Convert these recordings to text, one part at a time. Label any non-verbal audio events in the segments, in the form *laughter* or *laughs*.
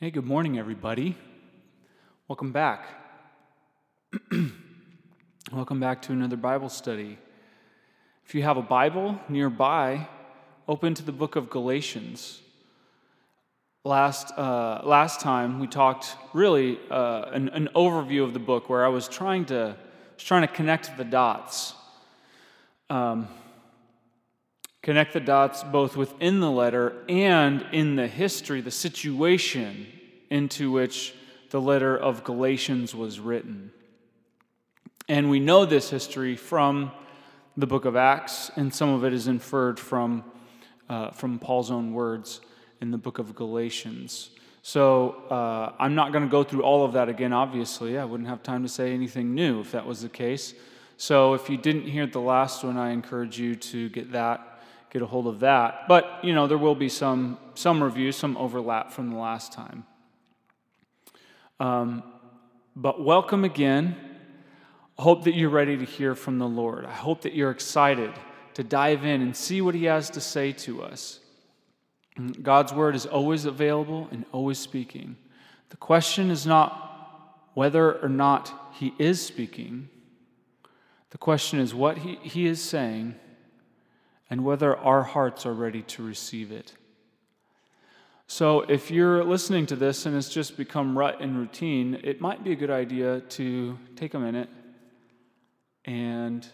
Hey, good morning, everybody. Welcome back. *clears throat* Welcome back to another Bible study. If you have a Bible nearby, open to the book of Galatians. Last, uh, last time we talked really uh, an, an overview of the book where I was trying to, was trying to connect the dots. Um, connect the dots both within the letter and in the history, the situation into which the letter of Galatians was written. And we know this history from the book of Acts, and some of it is inferred from, uh, from Paul's own words in the book of Galatians. So uh, I'm not going to go through all of that again, obviously. I wouldn't have time to say anything new if that was the case. So if you didn't hear the last one, I encourage you to get that, get a hold of that. But, you know, there will be some, some review, some overlap from the last time. Um, but welcome again. Hope that you're ready to hear from the Lord. I hope that you're excited to dive in and see what He has to say to us. God's Word is always available and always speaking. The question is not whether or not He is speaking, the question is what He, he is saying and whether our hearts are ready to receive it. So, if you're listening to this and it's just become rut and routine, it might be a good idea to take a minute and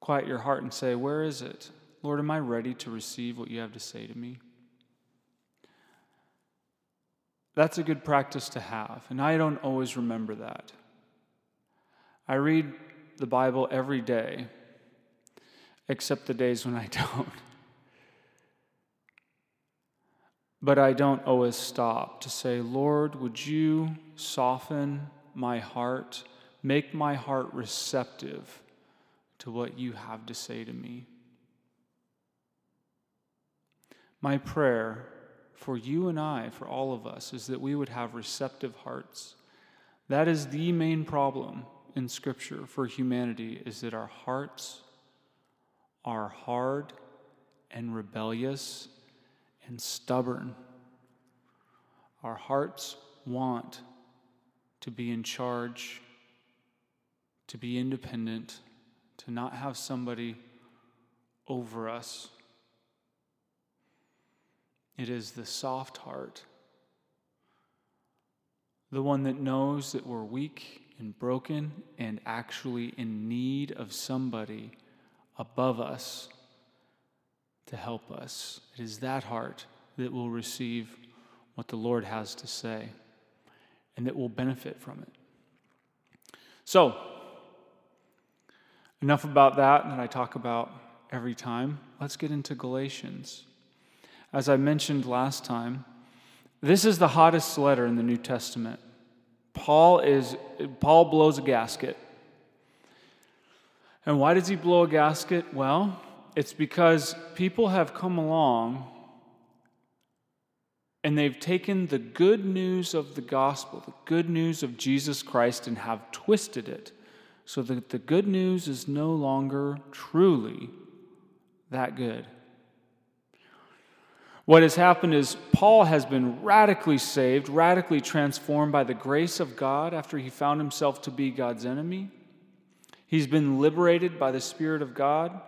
quiet your heart and say, Where is it? Lord, am I ready to receive what you have to say to me? That's a good practice to have, and I don't always remember that. I read the Bible every day, except the days when I *laughs* don't. But I don't always stop to say, Lord, would you soften my heart, make my heart receptive to what you have to say to me? My prayer for you and I, for all of us, is that we would have receptive hearts. That is the main problem in Scripture for humanity, is that our hearts are hard and rebellious and stubborn. Our hearts want to be in charge, to be independent, to not have somebody over us. It is the soft heart, the one that knows that we're weak and broken and actually in need of somebody above us to help us. It is that heart that will receive what the Lord has to say and that will benefit from it. So, enough about that that I talk about every time. Let's get into Galatians. As I mentioned last time, this is the hottest letter in the New Testament. Paul is Paul blows a gasket. And why does he blow a gasket? Well, it's because people have come along and they've taken the good news of the gospel, the good news of Jesus Christ, and have twisted it so that the good news is no longer truly that good. What has happened is Paul has been radically saved, radically transformed by the grace of God after he found himself to be God's enemy. He's been liberated by the Spirit of God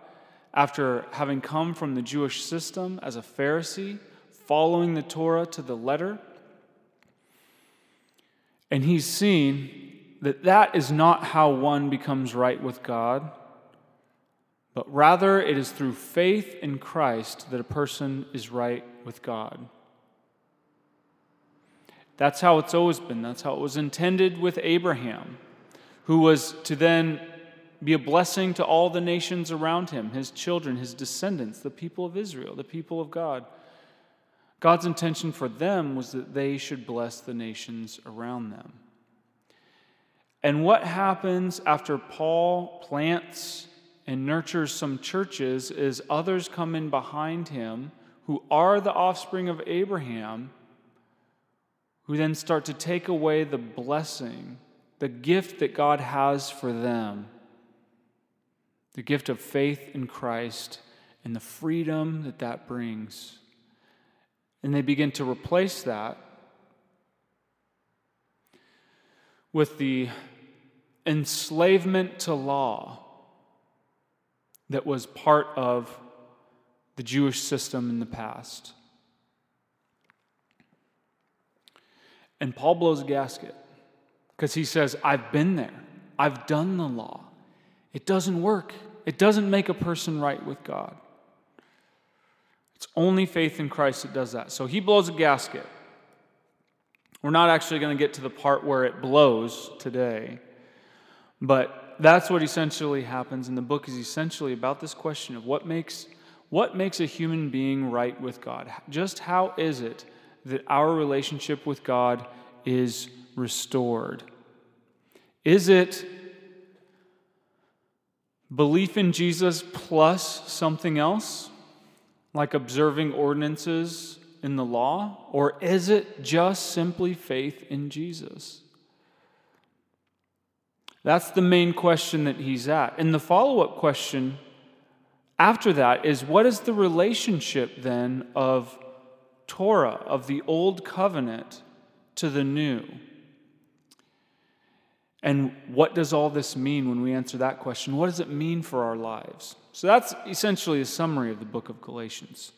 after having come from the Jewish system as a Pharisee, following the Torah to the letter. And he's seen that that is not how one becomes right with God, but rather it is through faith in Christ that a person is right with God. That's how it's always been. That's how it was intended with Abraham, who was to then be a blessing to all the nations around him, his children, his descendants, the people of Israel, the people of God. God's intention for them was that they should bless the nations around them. And what happens after Paul plants and nurtures some churches is others come in behind him who are the offspring of Abraham, who then start to take away the blessing, the gift that God has for them the gift of faith in Christ and the freedom that that brings. And they begin to replace that with the enslavement to law that was part of the Jewish system in the past. And Paul blows a gasket because he says, I've been there, I've done the law. It doesn't work, it doesn't make a person right with God. It's only faith in Christ that does that. So he blows a gasket. We're not actually going to get to the part where it blows today, but that's what essentially happens. And the book is essentially about this question of what makes, what makes a human being right with God. Just how is it that our relationship with God is restored? Is it belief in Jesus plus something else, like observing ordinances in the law? Or is it just simply faith in Jesus? That's the main question that he's at. And the follow up question after that is what is the relationship then of Torah, of the old covenant, to the new? And what does all this mean when we answer that question? What does it mean for our lives? So that's essentially a summary of the book of Galatians.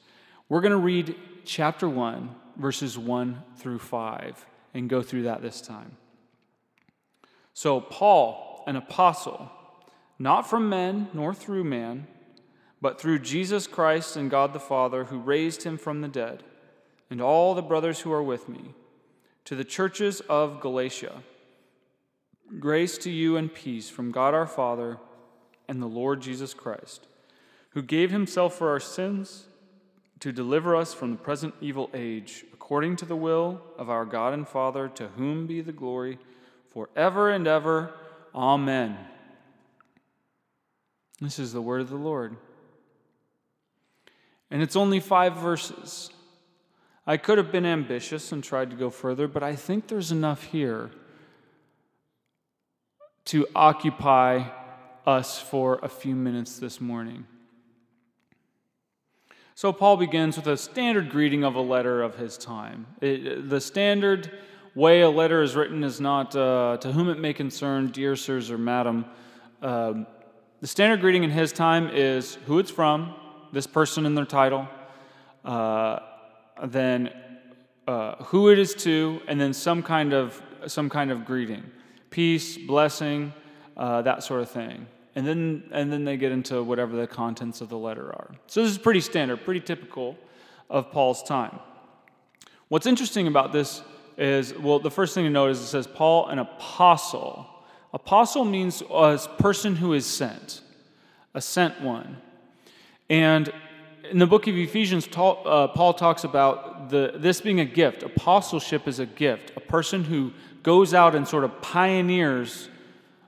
We're going to read chapter 1, verses 1 through 5, and go through that this time. So, Paul, an apostle, not from men nor through man, but through Jesus Christ and God the Father, who raised him from the dead, and all the brothers who are with me, to the churches of Galatia. Grace to you and peace from God our Father and the Lord Jesus Christ, who gave himself for our sins to deliver us from the present evil age, according to the will of our God and Father, to whom be the glory forever and ever. Amen. This is the word of the Lord. And it's only five verses. I could have been ambitious and tried to go further, but I think there's enough here to occupy us for a few minutes this morning. So, Paul begins with a standard greeting of a letter of his time. It, the standard way a letter is written is not uh, to whom it may concern, dear sirs or madam. Um, the standard greeting in his time is who it's from, this person in their title, uh, then uh, who it is to, and then some kind of some kind of greeting peace, blessing, uh, that sort of thing. And then, and then they get into whatever the contents of the letter are. So this is pretty standard, pretty typical of Paul's time. What's interesting about this is, well, the first thing to note is it says Paul, an apostle. Apostle means a person who is sent, a sent one. And in the book of Ephesians, uh, Paul talks about the, this being a gift. Apostleship is a gift, a person who goes out and sort of pioneers,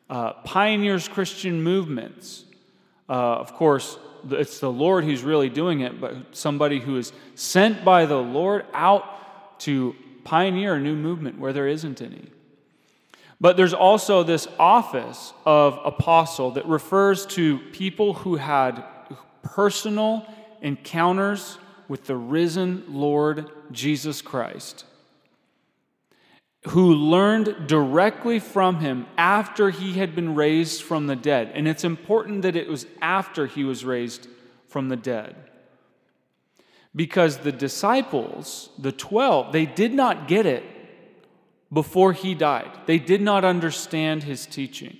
uh, pioneers Christian movements. Uh, of course, it's the Lord who's really doing it, but somebody who is sent by the Lord out to pioneer a new movement where there isn't any. But there's also this office of apostle that refers to people who had personal encounters with the risen Lord Jesus Christ who learned directly from him after he had been raised from the dead. And it's important that it was after he was raised from the dead. Because the disciples, the 12, they did not get it before he died. They did not understand his teaching.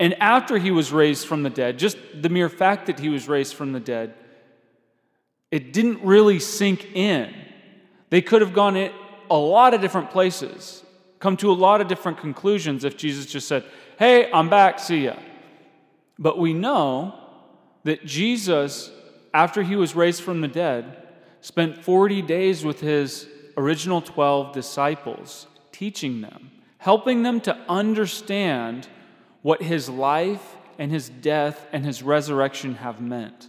And after he was raised from the dead, just the mere fact that he was raised from the dead, it didn't really sink in. They could have gone a lot of different places, come to a lot of different conclusions if Jesus just said, Hey, I'm back, see ya. But we know that Jesus, after he was raised from the dead, spent 40 days with his original 12 disciples, teaching them, helping them to understand what his life and his death and his resurrection have meant.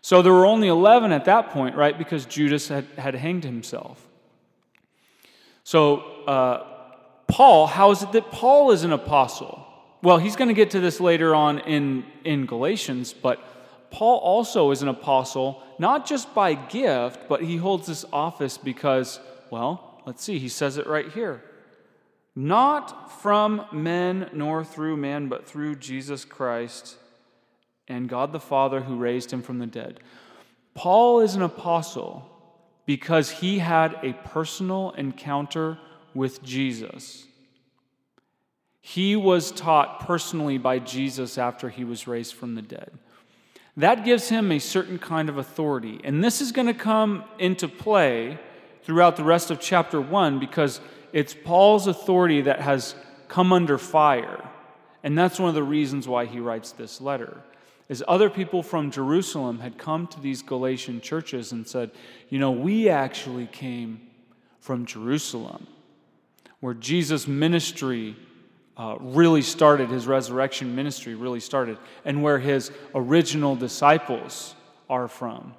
So there were only 11 at that point, right? Because Judas had, had hanged himself. So, uh, Paul, how is it that Paul is an apostle? Well, he's going to get to this later on in, in Galatians, but Paul also is an apostle, not just by gift, but he holds this office because, well, let's see, he says it right here. not from men nor through man, but through Jesus Christ and God the Father who raised him from the dead. Paul is an apostle because he had a personal encounter with Jesus. He was taught personally by Jesus after he was raised from the dead. That gives him a certain kind of authority. And this is going to come into play throughout the rest of chapter 1 because it's Paul's authority that has come under fire. And that's one of the reasons why he writes this letter. Is other people from Jerusalem had come to these Galatian churches and said, You know, we actually came from Jerusalem, where Jesus' ministry uh, really started, his resurrection ministry really started, and where his original disciples are from.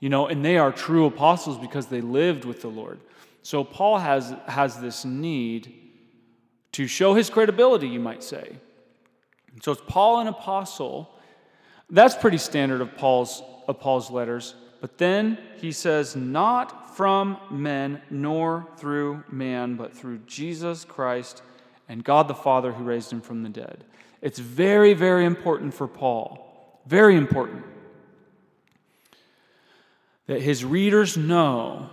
You know, and they are true apostles because they lived with the Lord. So Paul has, has this need to show his credibility, you might say. So it's Paul, an apostle. That's pretty standard of Paul's, of Paul's letters. But then he says, Not from men, nor through man, but through Jesus Christ and God the Father who raised him from the dead. It's very, very important for Paul. Very important. That his readers know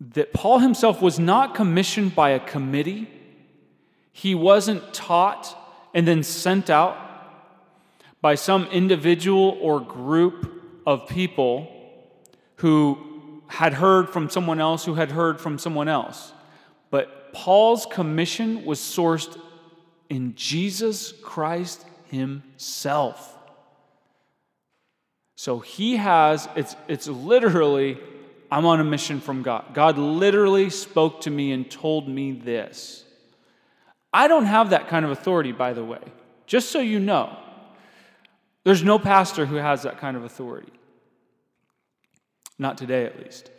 that Paul himself was not commissioned by a committee, he wasn't taught and then sent out by some individual or group of people who had heard from someone else who had heard from someone else. But Paul's commission was sourced in Jesus Christ himself. So he has, it's, it's literally I'm on a mission from God. God literally spoke to me and told me this. I don't have that kind of authority, by the way, just so you know. There's no pastor who has that kind of authority. Not today, at least.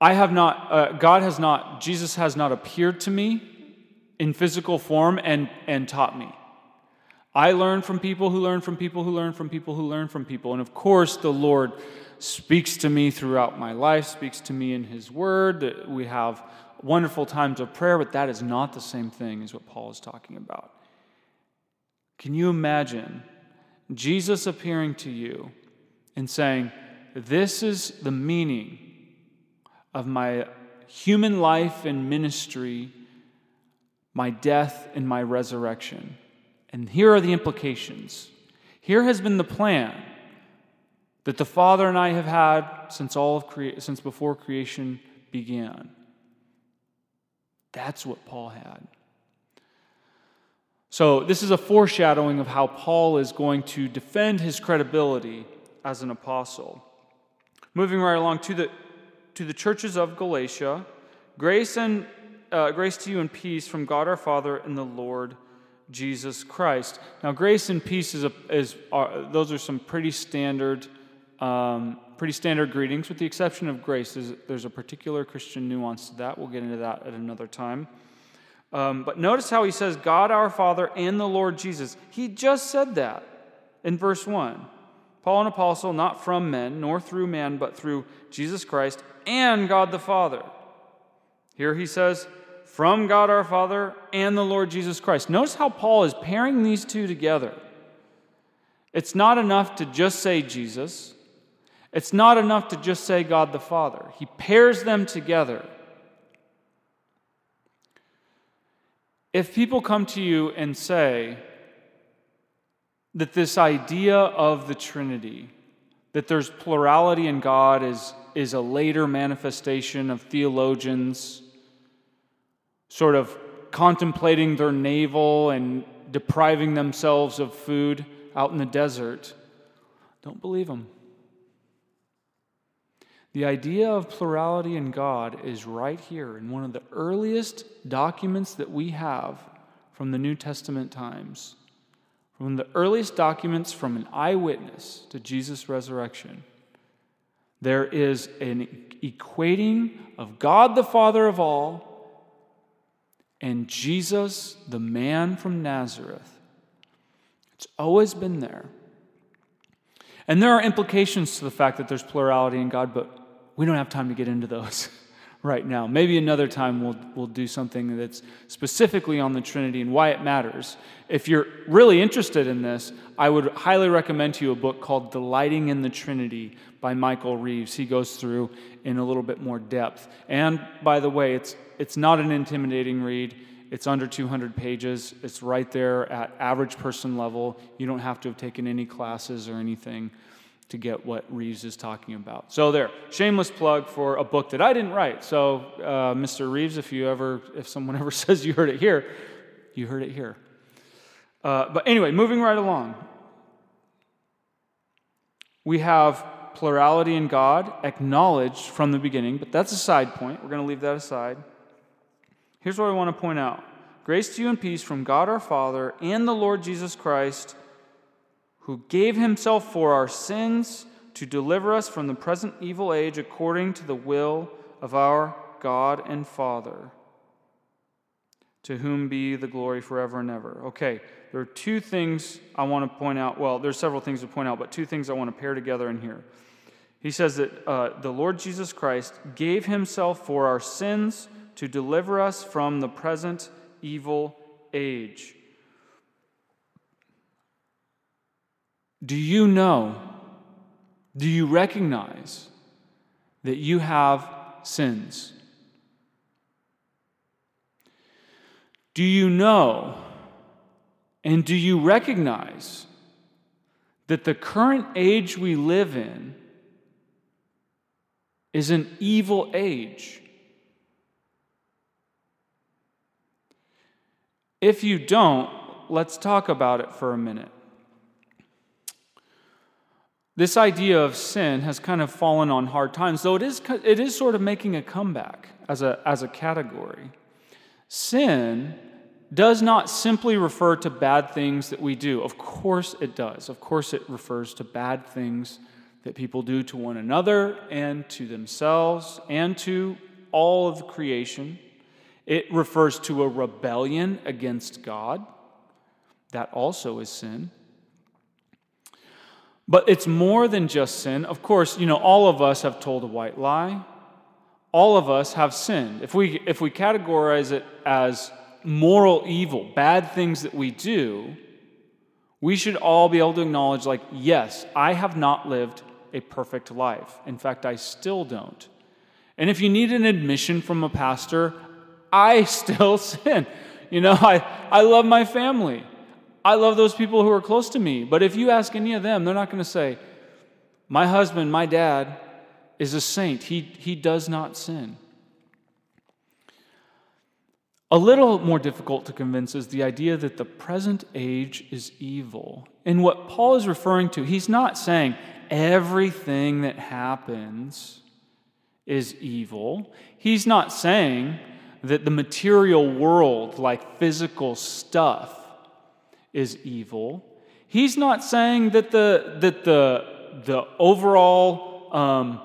I have not, uh, God has not, Jesus has not appeared to me in physical form and, and taught me. I learn from people who learn from people who learn from people who learn from people. And of course, the Lord speaks to me throughout my life, speaks to me in His Word. We have wonderful times of prayer, but that is not the same thing as what Paul is talking about. Can you imagine Jesus appearing to you and saying, This is the meaning of my human life and ministry, my death and my resurrection? And here are the implications. Here has been the plan that the Father and I have had since all of crea- since before creation began. That's what Paul had. So, this is a foreshadowing of how Paul is going to defend his credibility as an apostle. Moving right along to the, to the churches of Galatia, grace, and, uh, grace to you and peace from God our Father and the Lord Jesus Christ. Now, grace and peace is, a, is those are some pretty standard um, pretty standard greetings, with the exception of grace. There's, there's, a particular Christian nuance to that. We'll get into that at another time. Um, but notice how he says, God our Father and the Lord Jesus. He just said that in verse 1. Paul, an apostle, not from men, nor through man, but through Jesus Christ and God the Father. Here he says, from God our Father and the Lord Jesus Christ. Notice how Paul is pairing these two together. It's not enough to just say Jesus. It's not enough to just say God the Father, He pairs them together. If people come to you and say that this idea of the Trinity, that there's plurality in God, is, is a later manifestation of theologians sort of contemplating their navel and depriving themselves of food out in the desert, don't believe them. The idea of plurality in God is right here in one of the earliest documents that we have from the New Testament times. From the earliest documents from an eyewitness to Jesus' resurrection, there is an equating of God the Father of all and Jesus, the man from Nazareth. It's always been there. And there are implications to the fact that there's plurality in God, but we don't have time to get into those *laughs* right now. Maybe another time we'll, we'll do something that's specifically on the Trinity and why it matters. If you're really interested in this, I would highly recommend to you a book called Delighting in the Trinity by Michael Reeves. He goes through in a little bit more depth. And by the way, it's, it's not an intimidating read. It's under 200 pages. It's right there at average person level. You don't have to have taken any classes or anything to get what Reeves is talking about. So there, shameless plug for a book that I didn't write. So, uh, Mr. Reeves, if you ever, if someone *laughs* ever says you heard it here, you heard it here. Uh, but anyway, moving right along, we have plurality in God acknowledged from the beginning, but that's a side point. We're going to leave that aside. Here's what I want to point out Grace to you and peace from God our Father and the Lord Jesus Christ who gave himself for our sins to deliver us from the present evil age according to the will of our God and Father, to whom be the glory forever and ever. Okay, there are two things I want to point out. Well, there's several things to point out, but two things I want to pair together in here. He says that uh, the Lord Jesus Christ gave himself for our sins to deliver us from the present evil age. Do you know, do you recognize that you have sins? Do you know and do you recognize that the current age we live in is an evil age? If you don't, let's talk about it for a minute. This idea of sin has kind of fallen on hard times, though it is, it is sort of making a comeback as a, as a category. Sin does not simply refer to bad things that we do. Of course it does. Of course it refers to bad things that people do to one another and to themselves and to all of creation. It refers to a rebellion against God. That also is sin. But it's more than just sin. Of course, you know, all of us have told a white lie. All of us have sinned. If we, if we categorize it as moral evil, bad things that we do, we should all be able to acknowledge, like, yes, I have not lived a perfect life. In fact, I still don't. And if you need an admission from a pastor, I *laughs* still sin. You know, I, I love my family. I love those people who are close to me. But if you ask any of them, they're not going to say, My husband, my dad, is a saint. He, he does not sin. A little more difficult to convince is the idea that the present age is evil. And what Paul is referring to, he's not saying everything that happens is evil. He's not saying that the material world, like physical stuff, is evil. He's not saying that the, that the, the overall um,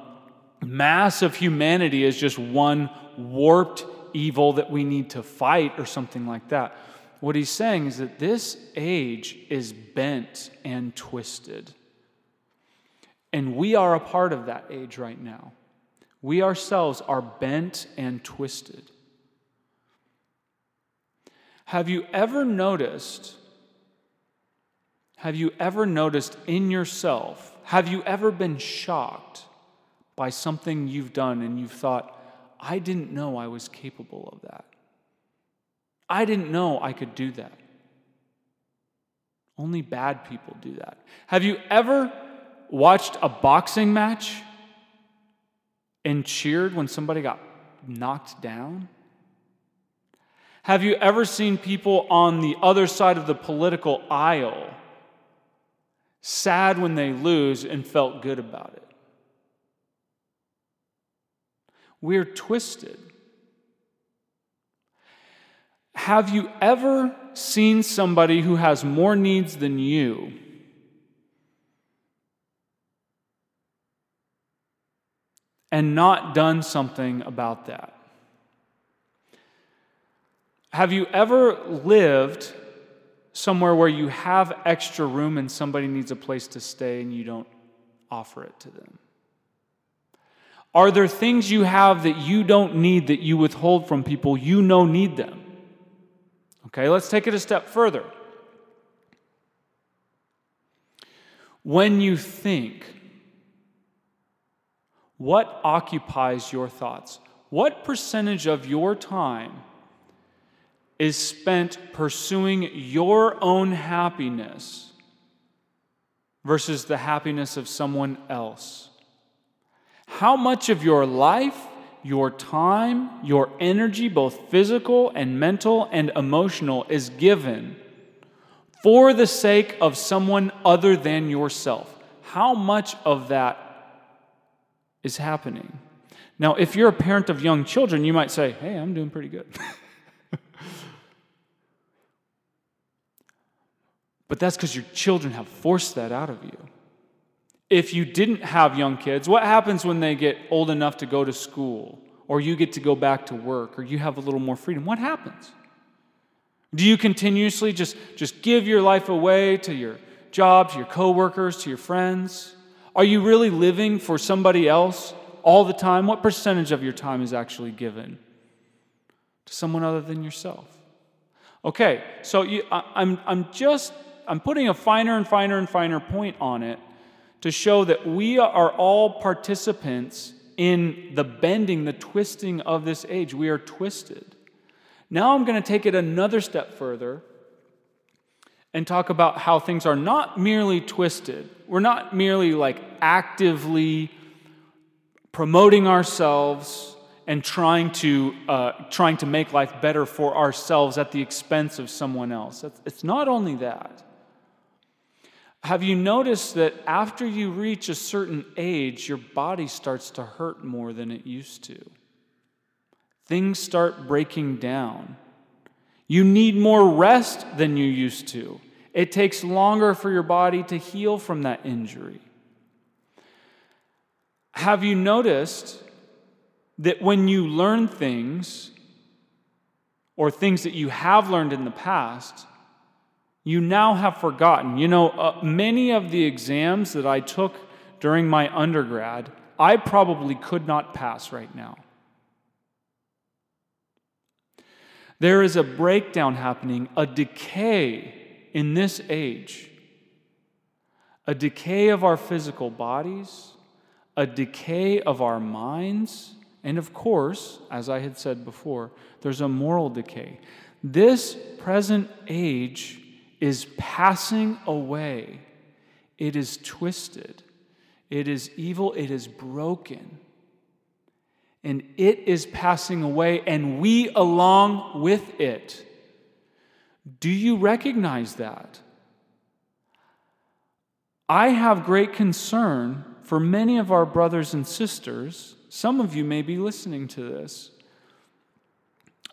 mass of humanity is just one warped evil that we need to fight or something like that. What he's saying is that this age is bent and twisted. And we are a part of that age right now. We ourselves are bent and twisted. Have you ever noticed have you ever noticed in yourself, have you ever been shocked by something you've done and you've thought, I didn't know I was capable of that? I didn't know I could do that. Only bad people do that. Have you ever watched a boxing match and cheered when somebody got knocked down? Have you ever seen people on the other side of the political aisle sad when they lose, and felt good about it. We're twisted. Have you ever seen somebody who has more needs than you? And not done something about that? Have you ever lived somewhere where you have extra room and somebody needs a place to stay and you don't offer it to them. Are there things you have that you don't need that you withhold from people you know need them? Okay, let's take it a step further. When you think, what occupies your thoughts? What percentage of your time is spent pursuing your own happiness versus the happiness of someone else? How much of your life, your time, your energy, both physical and mental and emotional, is given for the sake of someone other than yourself? How much of that is happening? Now, if you're a parent of young children, you might say, Hey, I'm doing pretty good. *laughs* but that's because your children have forced that out of you if you didn't have young kids, what happens when they get old enough to go to school or you get to go back to work or you have a little more freedom? What happens? Do you continuously just, just give your life away to your job, to your coworkers, to your friends? Are you really living for somebody else all the time? What percentage of your time is actually given to someone other than yourself? Okay, so you, I, I'm, I'm just I'm putting a finer and finer and finer point on it to show that we are all participants in the bending, the twisting of this age. We are twisted. Now I'm going to take it another step further and talk about how things are not merely twisted. We're not merely like actively promoting ourselves and trying to, uh, trying to make life better for ourselves at the expense of someone else. It's not only that. Have you noticed that after you reach a certain age, your body starts to hurt more than it used to? Things start breaking down. You need more rest than you used to. It takes longer for your body to heal from that injury. Have you noticed that when you learn things, or things that you have learned in the past, you now have forgotten. You know, uh, many of the exams that I took during my undergrad, I probably could not pass right now. There is a breakdown happening, a decay in this age, a decay of our physical bodies, a decay of our minds, and of course, as I had said before, there's a moral decay. This present age is passing away. It is twisted. It is evil. It is broken. And it is passing away, and we along with it. Do you recognize that? I have great concern for many of our brothers and sisters. Some of you may be listening to this.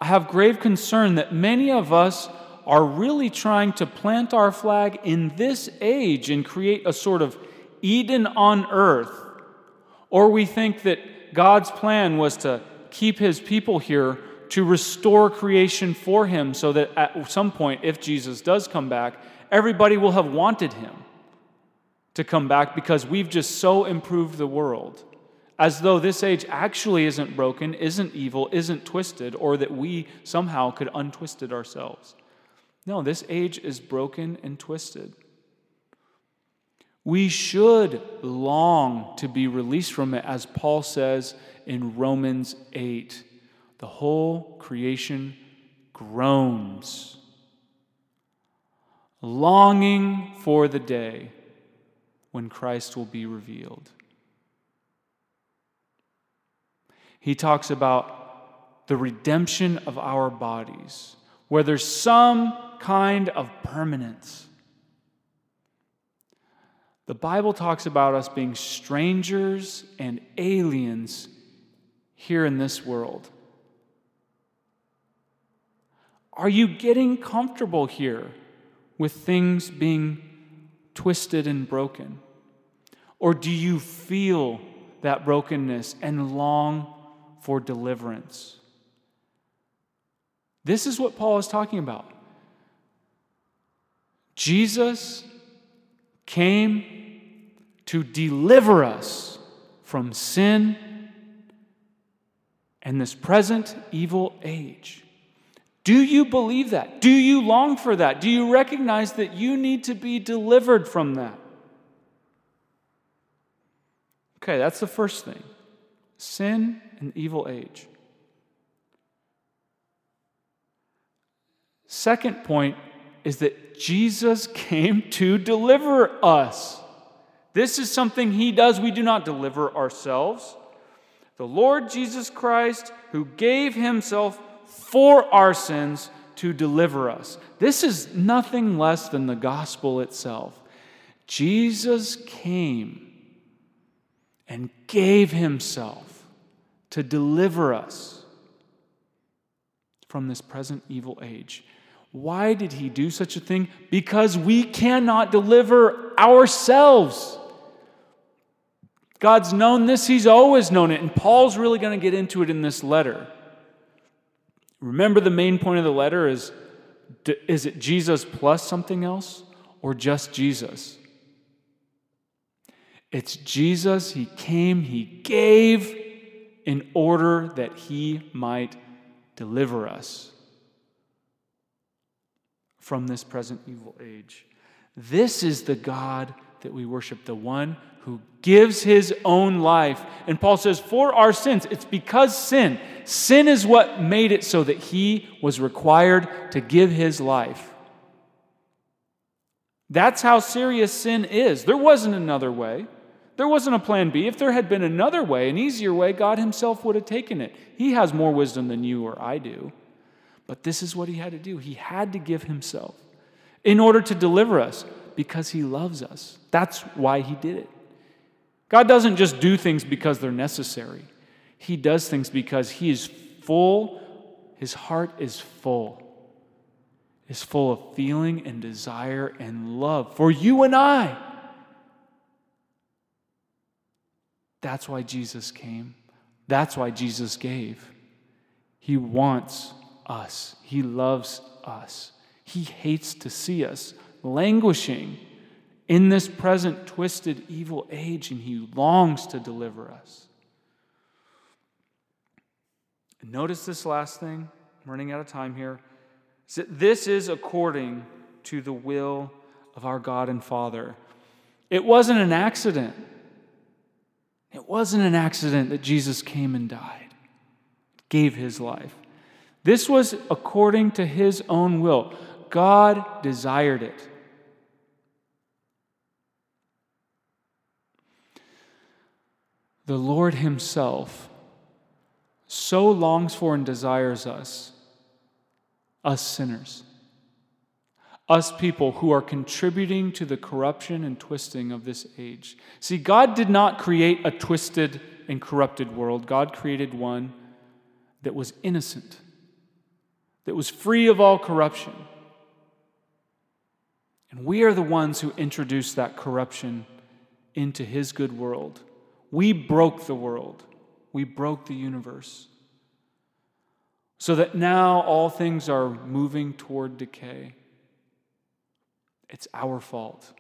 I have grave concern that many of us are really trying to plant our flag in this age and create a sort of Eden on earth. Or we think that God's plan was to keep his people here to restore creation for him so that at some point, if Jesus does come back, everybody will have wanted him to come back because we've just so improved the world. As though this age actually isn't broken, isn't evil, isn't twisted, or that we somehow could untwist it ourselves. No, this age is broken and twisted. We should long to be released from it, as Paul says in Romans 8. The whole creation groans, longing for the day when Christ will be revealed. He talks about the redemption of our bodies, where there's some kind of permanence. The Bible talks about us being strangers and aliens here in this world. Are you getting comfortable here with things being twisted and broken? Or do you feel that brokenness and long for deliverance? This is what Paul is talking about. Jesus came to deliver us from sin and this present evil age. Do you believe that? Do you long for that? Do you recognize that you need to be delivered from that? Okay, that's the first thing sin and evil age. Second point is that Jesus came to deliver us. This is something he does. We do not deliver ourselves. The Lord Jesus Christ, who gave himself for our sins to deliver us. This is nothing less than the gospel itself. Jesus came and gave himself to deliver us from this present evil age. Why did he do such a thing? Because we cannot deliver ourselves. God's known this, he's always known it, and Paul's really going to get into it in this letter. Remember, the main point of the letter is is it Jesus plus something else or just Jesus? It's Jesus. He came, He gave in order that He might deliver us from this present evil age. This is the God that we worship, the one who gives his own life. And Paul says, for our sins, it's because sin. Sin is what made it so that he was required to give his life. That's how serious sin is. There wasn't another way. There wasn't a plan B. If there had been another way, an easier way, God Himself would have taken it. He has more wisdom than you or I do. But this is what He had to do. He had to give Himself in order to deliver us because He loves us. That's why He did it. God doesn't just do things because they're necessary, He does things because He is full, His heart is full. Is full of feeling and desire and love for you and I. That's why Jesus came. That's why Jesus gave. He wants us, He loves us. He hates to see us languishing in this present twisted evil age, and He longs to deliver us. Notice this last thing. I'm running out of time here. Is that this is according to the will of our God and Father. It wasn't an accident. It wasn't an accident that Jesus came and died, gave his life. This was according to his own will. God desired it. The Lord Himself so longs for and desires us, us sinners us people who are contributing to the corruption and twisting of this age. See, God did not create a twisted and corrupted world, God created one that was innocent, that was free of all corruption. And we are the ones who introduced that corruption into His good world. We broke the world, we broke the universe. So that now all things are moving toward decay. It's our fault.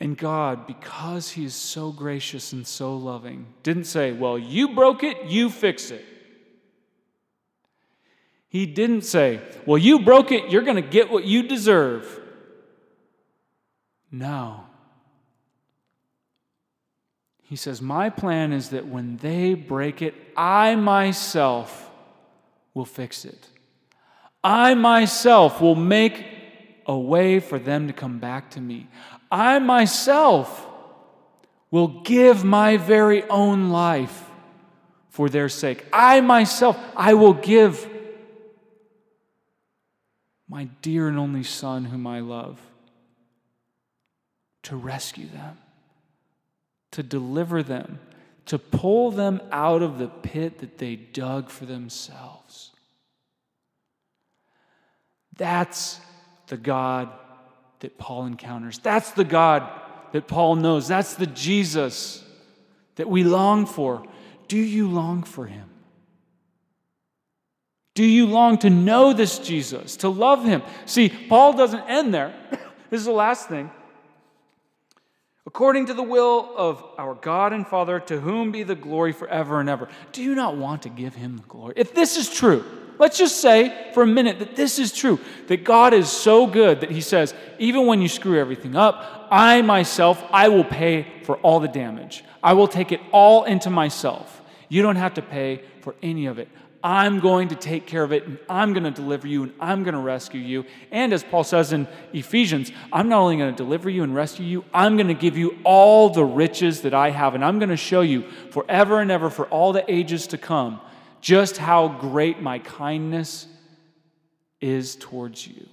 And God, because He is so gracious and so loving, didn't say, Well, you broke it, you fix it. He didn't say, Well, you broke it, you're going to get what you deserve. No. He says, My plan is that when they break it, I myself will fix it. I myself will make a way for them to come back to me. I myself will give my very own life for their sake. I myself, I will give my dear and only Son, whom I love, to rescue them, to deliver them, to pull them out of the pit that they dug for themselves. That's the God that Paul encounters. That's the God that Paul knows. That's the Jesus that we long for. Do you long for him? Do you long to know this Jesus, to love him? See, Paul doesn't end there. *coughs* this is the last thing. according to the will of our God and Father, to whom be the glory forever and ever. Do you not want to give him the glory? If this is true, let's just say for a minute that this is true, that God is so good that he says, even when you screw everything up, I myself, I will pay for all the damage. I will take it all into myself. You don't have to pay for any of it. I'm going to take care of it and I'm going to deliver you and I'm going to rescue you. And as Paul says in Ephesians, I'm not only going to deliver you and rescue you, I'm going to give you all the riches that I have and I'm going to show you forever and ever for all the ages to come just how great my kindness is towards you.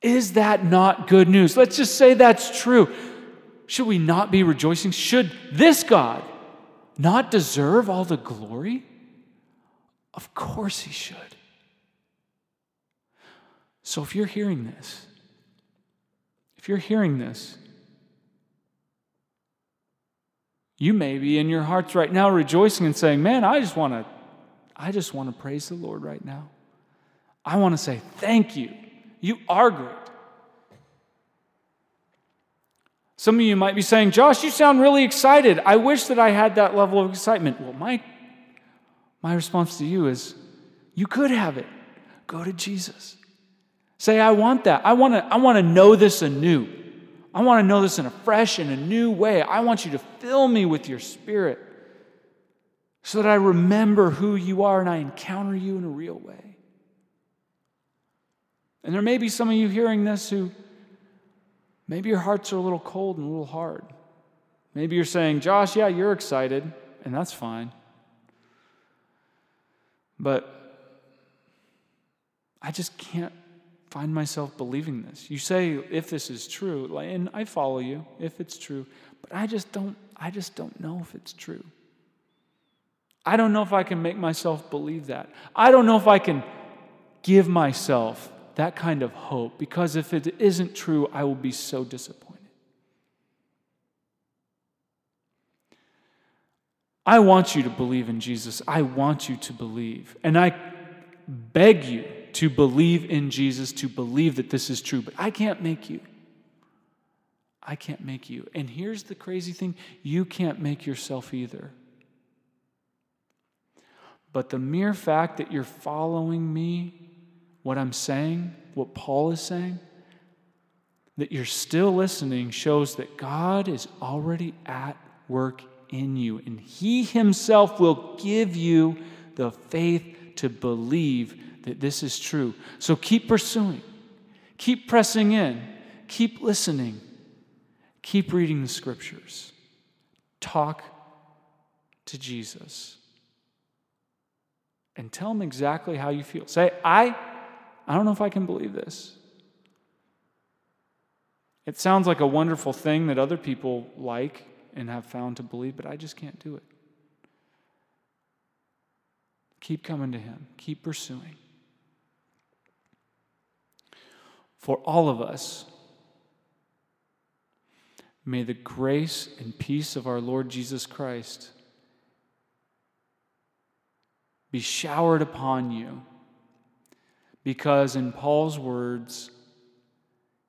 Is that not good news? Let's just say that's true. Should we not be rejoicing? Should this God not deserve all the glory? Of course he should. So if you're hearing this, if you're hearing this, you may be in your hearts right now rejoicing and saying, Man, I just want to, I just want to praise the Lord right now. I want to say thank you. You are great. Some of you might be saying, Josh, you sound really excited. I wish that I had that level of excitement. Well, my, my response to you is, you could have it. Go to Jesus. Say, I want that. I want to I want to know this anew. I want to know this in a fresh and a new way. I want you to fill me with your spirit so that I remember who you are and I encounter you in a real way. And there may be some of you hearing this who Maybe your hearts are a little cold and a little hard. Maybe you're saying, Josh, yeah, you're excited, and that's fine. But I just can't find myself believing this. You say if this is true, and I follow you if it's true, but I just don't I just don't know if it's true. I don't know if I can make myself believe that. I don't know if I can give myself that kind of hope because if it isn't true, I will be so disappointed. I want you to believe in Jesus. I want you to believe. And I beg you to believe in Jesus, to believe that this is true, but I can't make you. I can't make you. And here's the crazy thing you can't make yourself either. But the mere fact that you're following me what I'm saying, what Paul is saying, that you're still listening shows that God is already at work in you, and He Himself will give you the faith to believe that this is true. So keep pursuing, keep pressing in, keep listening, keep reading the scriptures, talk to Jesus. And tell him exactly how you feel. Say, I I don't know if I can believe this. It sounds like a wonderful thing that other people like and have found to believe, but I just can't do it. Keep coming to Him, keep pursuing. For all of us, may the grace and peace of our Lord Jesus Christ be showered upon you because, in Paul's words,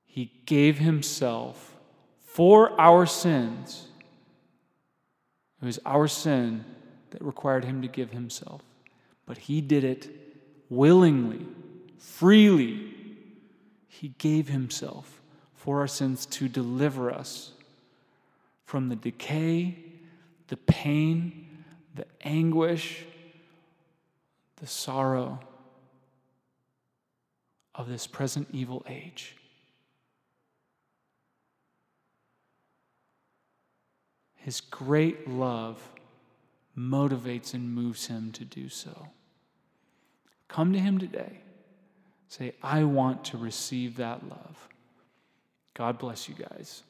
he gave himself for our sins. It was our sin that required him to give himself. But he did it willingly, freely. He gave himself for our sins to deliver us from the decay, the pain, the anguish, the sorrow of this present evil age. His great love motivates and moves him to do so. Come to him today. Say, I want to receive that love. God bless you guys.